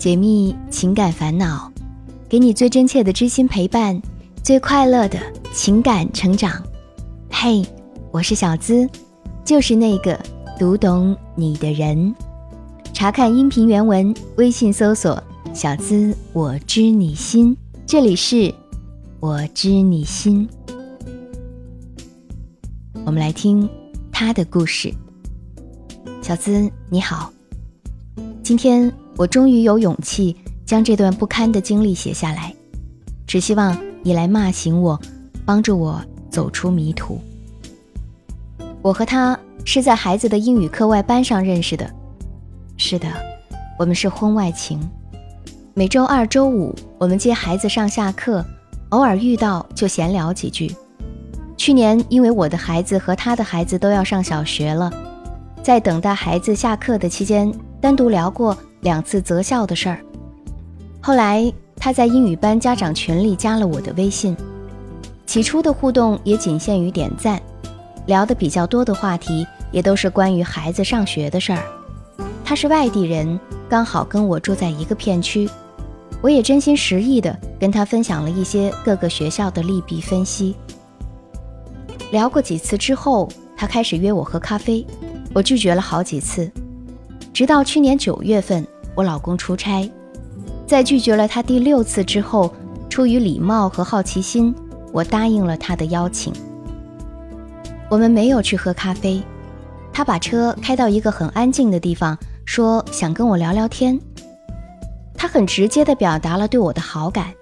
解密情感烦恼，给你最真切的知心陪伴，最快乐的情感成长。嘿，我是小资，就是那个读懂你的人。查看音频原文，微信搜索“小资我知你心”，这里是“我知你心”。我们来听他的故事。小资你好，今天。我终于有勇气将这段不堪的经历写下来，只希望你来骂醒我，帮助我走出迷途。我和他是在孩子的英语课外班上认识的，是的，我们是婚外情。每周二、周五我们接孩子上下课，偶尔遇到就闲聊几句。去年因为我的孩子和他的孩子都要上小学了，在等待孩子下课的期间，单独聊过。两次择校的事儿，后来他在英语班家长群里加了我的微信，起初的互动也仅限于点赞，聊的比较多的话题也都是关于孩子上学的事儿。他是外地人，刚好跟我住在一个片区，我也真心实意的跟他分享了一些各个学校的利弊分析。聊过几次之后，他开始约我喝咖啡，我拒绝了好几次。直到去年九月份，我老公出差，在拒绝了他第六次之后，出于礼貌和好奇心，我答应了他的邀请。我们没有去喝咖啡，他把车开到一个很安静的地方，说想跟我聊聊天。他很直接地表达了对我的好感，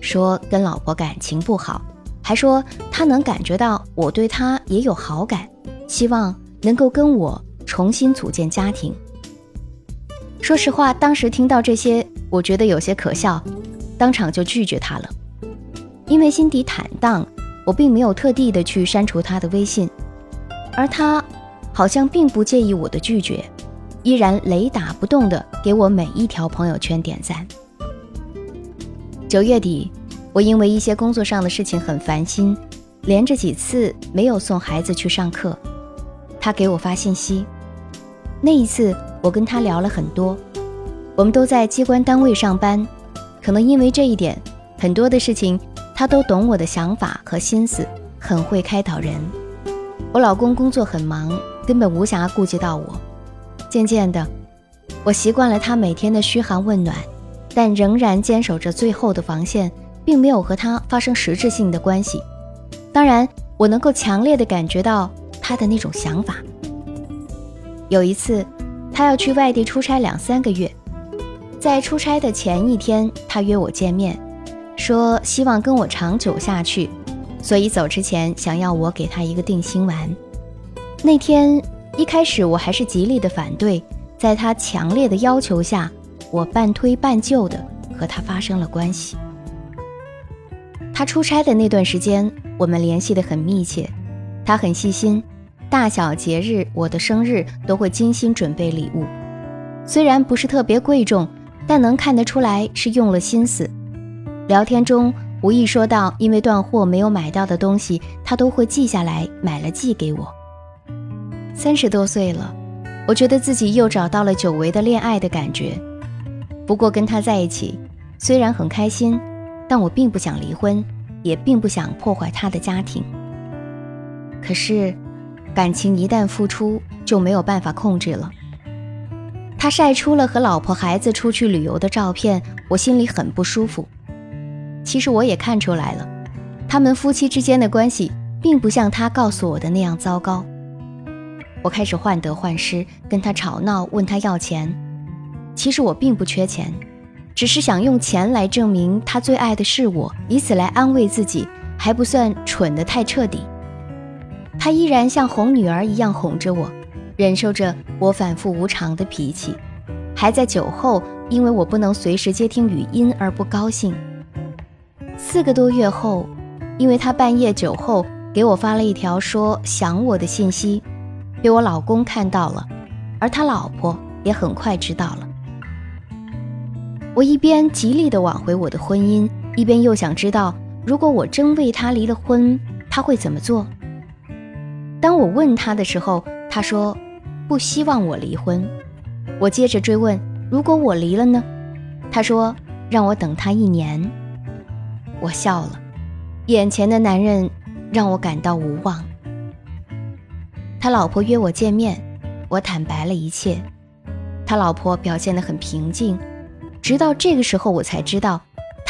说跟老婆感情不好，还说他能感觉到我对他也有好感，希望能够跟我重新组建家庭。说实话，当时听到这些，我觉得有些可笑，当场就拒绝他了。因为心底坦荡，我并没有特地的去删除他的微信，而他好像并不介意我的拒绝，依然雷打不动的给我每一条朋友圈点赞。九月底，我因为一些工作上的事情很烦心，连着几次没有送孩子去上课，他给我发信息，那一次。我跟他聊了很多，我们都在机关单位上班，可能因为这一点，很多的事情他都懂我的想法和心思，很会开导人。我老公工作很忙，根本无暇顾及到我。渐渐的，我习惯了他每天的嘘寒问暖，但仍然坚守着最后的防线，并没有和他发生实质性的关系。当然，我能够强烈的感觉到他的那种想法。有一次。他要去外地出差两三个月，在出差的前一天，他约我见面，说希望跟我长久下去，所以走之前想要我给他一个定心丸。那天一开始我还是极力的反对，在他强烈的要求下，我半推半就的和他发生了关系。他出差的那段时间，我们联系的很密切，他很细心。大小节日，我的生日都会精心准备礼物，虽然不是特别贵重，但能看得出来是用了心思。聊天中无意说到，因为断货没有买到的东西，他都会记下来，买了寄给我。三十多岁了，我觉得自己又找到了久违的恋爱的感觉。不过跟他在一起，虽然很开心，但我并不想离婚，也并不想破坏他的家庭。可是。感情一旦付出，就没有办法控制了。他晒出了和老婆孩子出去旅游的照片，我心里很不舒服。其实我也看出来了，他们夫妻之间的关系并不像他告诉我的那样糟糕。我开始患得患失，跟他吵闹，问他要钱。其实我并不缺钱，只是想用钱来证明他最爱的是我，以此来安慰自己，还不算蠢得太彻底。他依然像哄女儿一样哄着我，忍受着我反复无常的脾气，还在酒后因为我不能随时接听语音而不高兴。四个多月后，因为他半夜酒后给我发了一条说想我的信息，被我老公看到了，而他老婆也很快知道了。我一边极力的挽回我的婚姻，一边又想知道，如果我真为他离了婚，他会怎么做？当我问他的时候，他说不希望我离婚。我接着追问：如果我离了呢？他说让我等他一年。我笑了，眼前的男人让我感到无望。他老婆约我见面，我坦白了一切。他老婆表现得很平静，直到这个时候我才知道，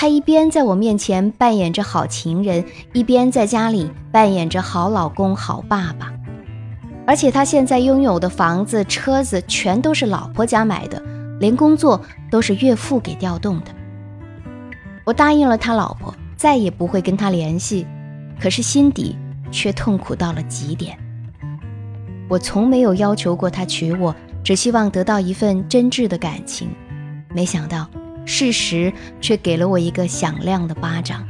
他一边在我面前扮演着好情人，一边在家里扮演着好老公、好爸爸。而且他现在拥有的房子、车子全都是老婆家买的，连工作都是岳父给调动的。我答应了他老婆，再也不会跟他联系，可是心底却痛苦到了极点。我从没有要求过他娶我。只希望得到一份真挚的感情，没想到事实却给了我一个响亮的巴掌。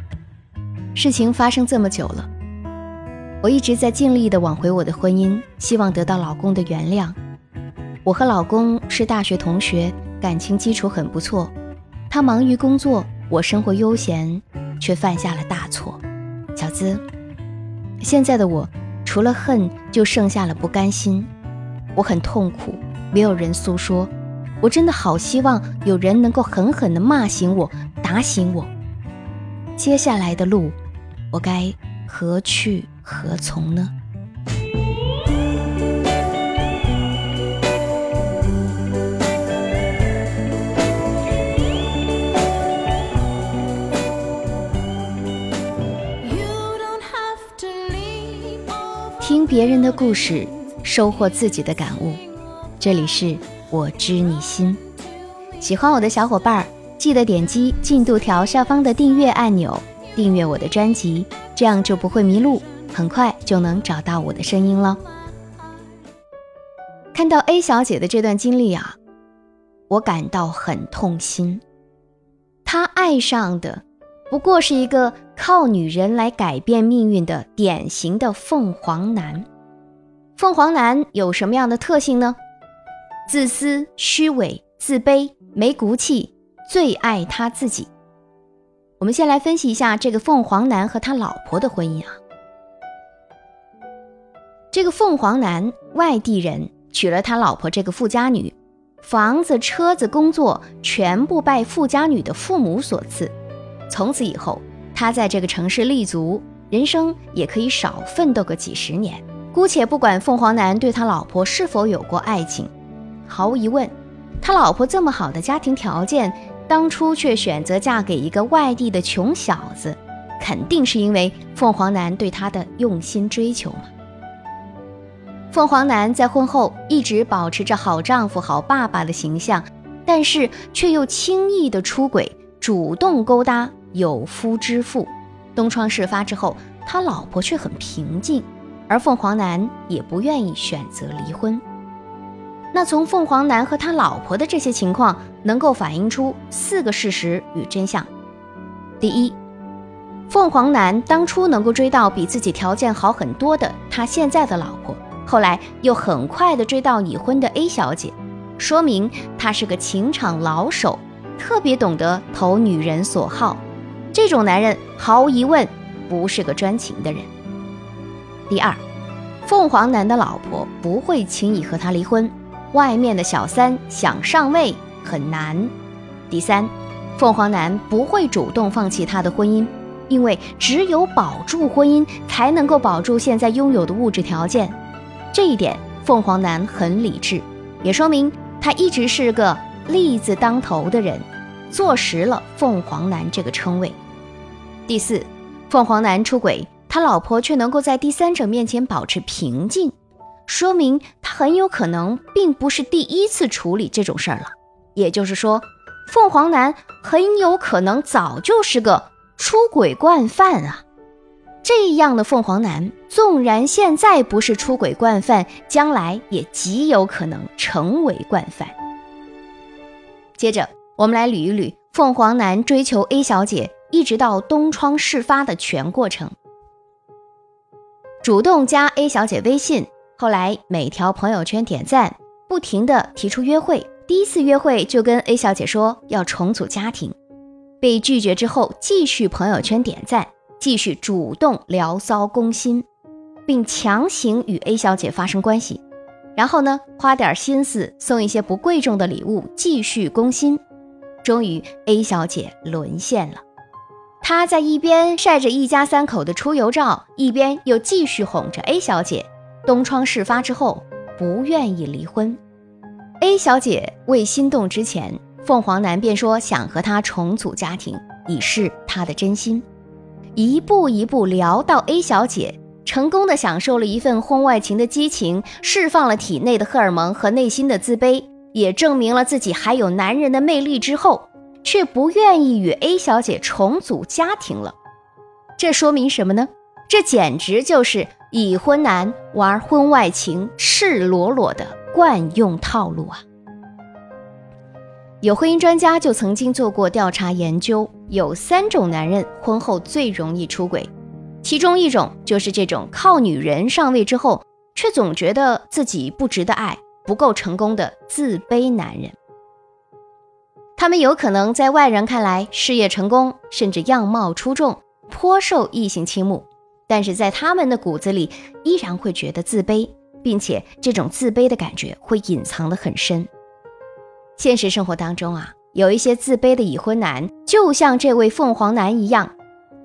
事情发生这么久了，我一直在尽力的挽回我的婚姻，希望得到老公的原谅。我和老公是大学同学，感情基础很不错。他忙于工作，我生活悠闲，却犯下了大错。小资，现在的我除了恨，就剩下了不甘心。我很痛苦。没有人诉说，我真的好希望有人能够狠狠地骂醒我，打醒我。接下来的路，我该何去何从呢？听别人的故事，收获自己的感悟。这里是我知你心，喜欢我的小伙伴儿，记得点击进度条下方的订阅按钮，订阅我的专辑，这样就不会迷路，很快就能找到我的声音了。看到 A 小姐的这段经历啊，我感到很痛心。她爱上的不过是一个靠女人来改变命运的典型的凤凰男。凤凰男有什么样的特性呢？自私、虚伪、自卑、没骨气，最爱他自己。我们先来分析一下这个凤凰男和他老婆的婚姻啊。这个凤凰男外地人，娶了他老婆这个富家女，房子、车子、工作全部拜富家女的父母所赐。从此以后，他在这个城市立足，人生也可以少奋斗个几十年。姑且不管凤凰男对他老婆是否有过爱情。毫无疑问，他老婆这么好的家庭条件，当初却选择嫁给一个外地的穷小子，肯定是因为凤凰男对她的用心追求嘛。凤凰男在婚后一直保持着好丈夫、好爸爸的形象，但是却又轻易的出轨，主动勾搭有夫之妇。东窗事发之后，他老婆却很平静，而凤凰男也不愿意选择离婚。那从凤凰男和他老婆的这些情况，能够反映出四个事实与真相。第一，凤凰男当初能够追到比自己条件好很多的他现在的老婆，后来又很快的追到已婚的 A 小姐，说明他是个情场老手，特别懂得投女人所好。这种男人毫无疑问不是个专情的人。第二，凤凰男的老婆不会轻易和他离婚。外面的小三想上位很难。第三，凤凰男不会主动放弃他的婚姻，因为只有保住婚姻，才能够保住现在拥有的物质条件。这一点，凤凰男很理智，也说明他一直是个利字当头的人，坐实了凤凰男这个称谓。第四，凤凰男出轨，他老婆却能够在第三者面前保持平静。说明他很有可能并不是第一次处理这种事儿了，也就是说，凤凰男很有可能早就是个出轨惯犯啊。这样的凤凰男，纵然现在不是出轨惯犯，将来也极有可能成为惯犯。接着，我们来捋一捋凤凰男追求 A 小姐，一直到东窗事发的全过程：主动加 A 小姐微信。后来每条朋友圈点赞，不停的提出约会。第一次约会就跟 A 小姐说要重组家庭，被拒绝之后，继续朋友圈点赞，继续主动聊骚攻心，并强行与 A 小姐发生关系。然后呢，花点心思送一些不贵重的礼物，继续攻心。终于 A 小姐沦陷了。她在一边晒着一家三口的出游照，一边又继续哄着 A 小姐。东窗事发之后，不愿意离婚。A 小姐未心动之前，凤凰男便说想和她重组家庭，以示他的真心。一步一步聊到 A 小姐成功的享受了一份婚外情的激情，释放了体内的荷尔蒙和内心的自卑，也证明了自己还有男人的魅力之后，却不愿意与 A 小姐重组家庭了。这说明什么呢？这简直就是已婚男玩婚外情赤裸裸的惯用套路啊！有婚姻专家就曾经做过调查研究，有三种男人婚后最容易出轨，其中一种就是这种靠女人上位之后，却总觉得自己不值得爱、不够成功的自卑男人。他们有可能在外人看来事业成功，甚至样貌出众，颇受异性倾慕，但是在他们的骨子里依然会觉得自卑，并且这种自卑的感觉会隐藏得很深。现实生活当中啊，有一些自卑的已婚男，就像这位凤凰男一样，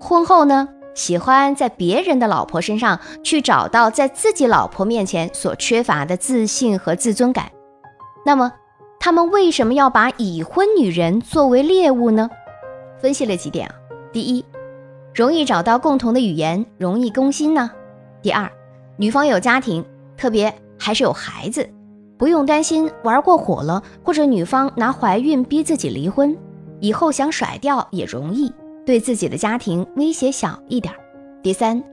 婚后呢，喜欢在别人的老婆身上去找到在自己老婆面前所缺乏的自信和自尊感。那么，他们为什么要把已婚女人作为猎物呢？分析了几点啊，第一，容易找到共同的语言，容易攻心呢；第二，女方有家庭，特别还是有孩子。不用担心玩过火了，或者女方拿怀孕逼自己离婚，以后想甩掉也容易，对自己的家庭威胁小一点。第三，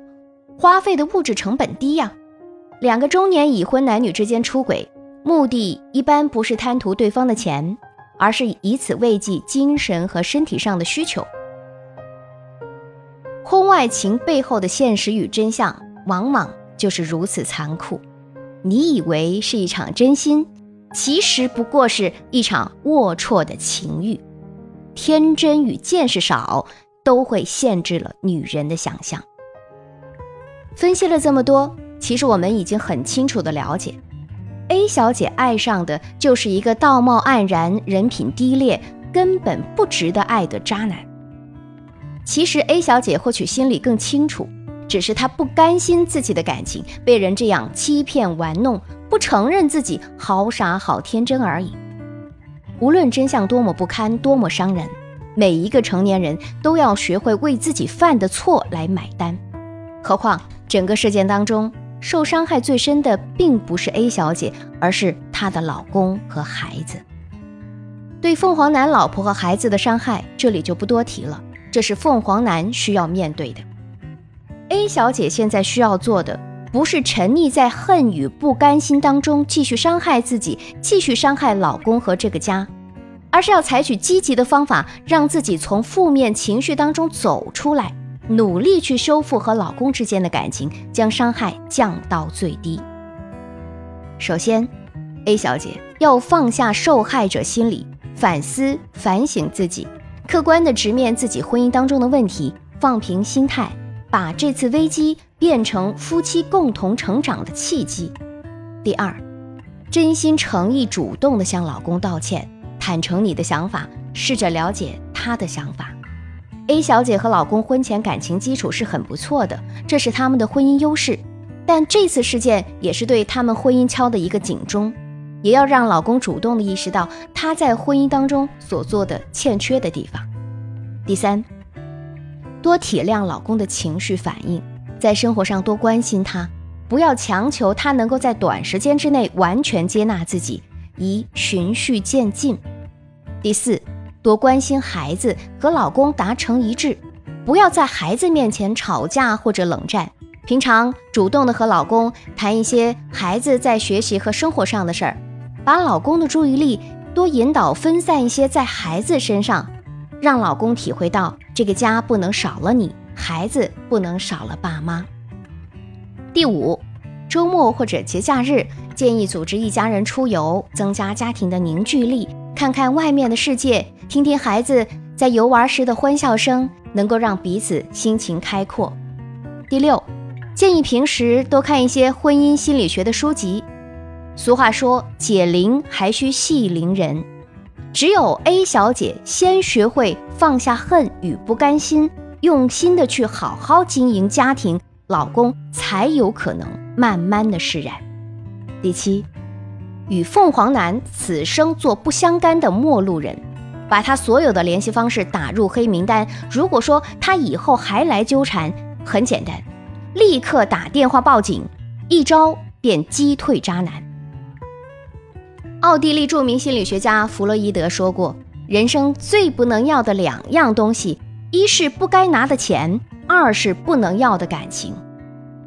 花费的物质成本低呀。两个中年已婚男女之间出轨，目的一般不是贪图对方的钱，而是以此慰藉精神和身体上的需求。婚外情背后的现实与真相，往往就是如此残酷。你以为是一场真心，其实不过是一场龌龊的情欲。天真与见识少，都会限制了女人的想象。分析了这么多，其实我们已经很清楚的了解，A 小姐爱上的就是一个道貌岸然、人品低劣、根本不值得爱的渣男。其实 A 小姐或许心里更清楚。只是她不甘心自己的感情被人这样欺骗玩弄，不承认自己好傻好天真而已。无论真相多么不堪，多么伤人，每一个成年人都要学会为自己犯的错来买单。何况整个事件当中，受伤害最深的并不是 A 小姐，而是她的老公和孩子。对凤凰男老婆和孩子的伤害，这里就不多提了，这是凤凰男需要面对的。A 小姐现在需要做的，不是沉溺在恨与不甘心当中继续伤害自己，继续伤害老公和这个家，而是要采取积极的方法，让自己从负面情绪当中走出来，努力去修复和老公之间的感情，将伤害降到最低。首先，A 小姐要放下受害者心理，反思反省自己，客观的直面自己婚姻当中的问题，放平心态。把这次危机变成夫妻共同成长的契机。第二，真心诚意主动的向老公道歉，坦诚你的想法，试着了解他的想法。A 小姐和老公婚前感情基础是很不错的，这是他们的婚姻优势。但这次事件也是对他们婚姻敲的一个警钟，也要让老公主动的意识到他在婚姻当中所做的欠缺的地方。第三。多体谅老公的情绪反应，在生活上多关心他，不要强求他能够在短时间之内完全接纳自己，宜循序渐进。第四，多关心孩子，和老公达成一致，不要在孩子面前吵架或者冷战。平常主动的和老公谈一些孩子在学习和生活上的事儿，把老公的注意力多引导分散一些在孩子身上。让老公体会到这个家不能少了你，孩子不能少了爸妈。第五，周末或者节假日，建议组织一家人出游，增加家庭的凝聚力，看看外面的世界，听听孩子在游玩时的欢笑声，能够让彼此心情开阔。第六，建议平时多看一些婚姻心理学的书籍。俗话说，解铃还需系铃人。只有 A 小姐先学会放下恨与不甘心，用心的去好好经营家庭，老公才有可能慢慢的释然。第七，与凤凰男此生做不相干的陌路人，把他所有的联系方式打入黑名单。如果说他以后还来纠缠，很简单，立刻打电话报警，一招便击退渣男。奥地利著名心理学家弗洛伊德说过：“人生最不能要的两样东西，一是不该拿的钱，二是不能要的感情。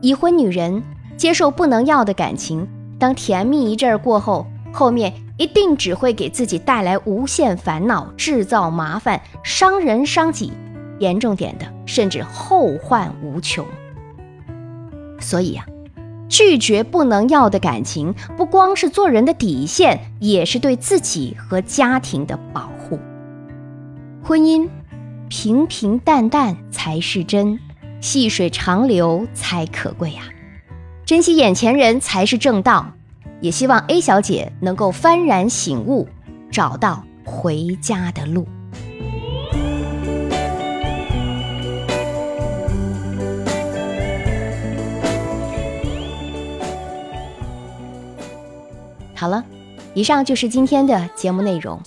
已婚女人接受不能要的感情，当甜蜜一阵儿过后，后面一定只会给自己带来无限烦恼，制造麻烦，伤人伤己，严重点的甚至后患无穷。所以呀。”拒绝不能要的感情，不光是做人的底线，也是对自己和家庭的保护。婚姻平平淡淡才是真，细水长流才可贵呀！珍惜眼前人才是正道。也希望 A 小姐能够幡然醒悟，找到回家的路。好了，以上就是今天的节目内容。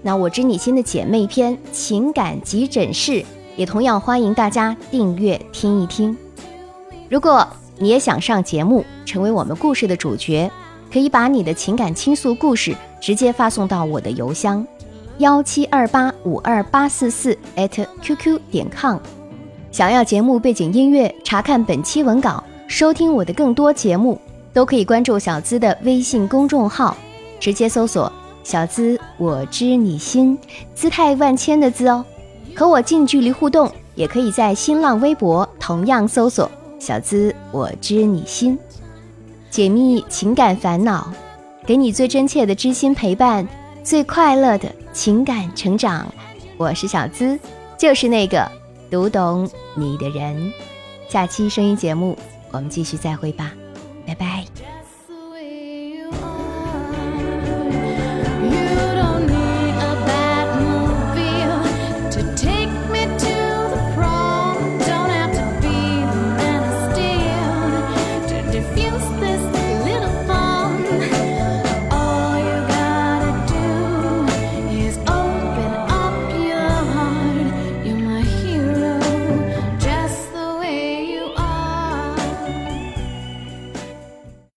那我知你心的姐妹篇情感急诊室也同样欢迎大家订阅听一听。如果你也想上节目，成为我们故事的主角，可以把你的情感倾诉故事直接发送到我的邮箱幺七二八五二八四四 @QQ 点 com。想要节目背景音乐，查看本期文稿，收听我的更多节目。都可以关注小资的微信公众号，直接搜索“小资我知你心”，姿态万千的“资”哦。和我近距离互动，也可以在新浪微博同样搜索“小资我知你心”，解密情感烦恼，给你最真切的知心陪伴，最快乐的情感成长。我是小资，就是那个读懂你的人。下期声音节目，我们继续再会吧。拜拜。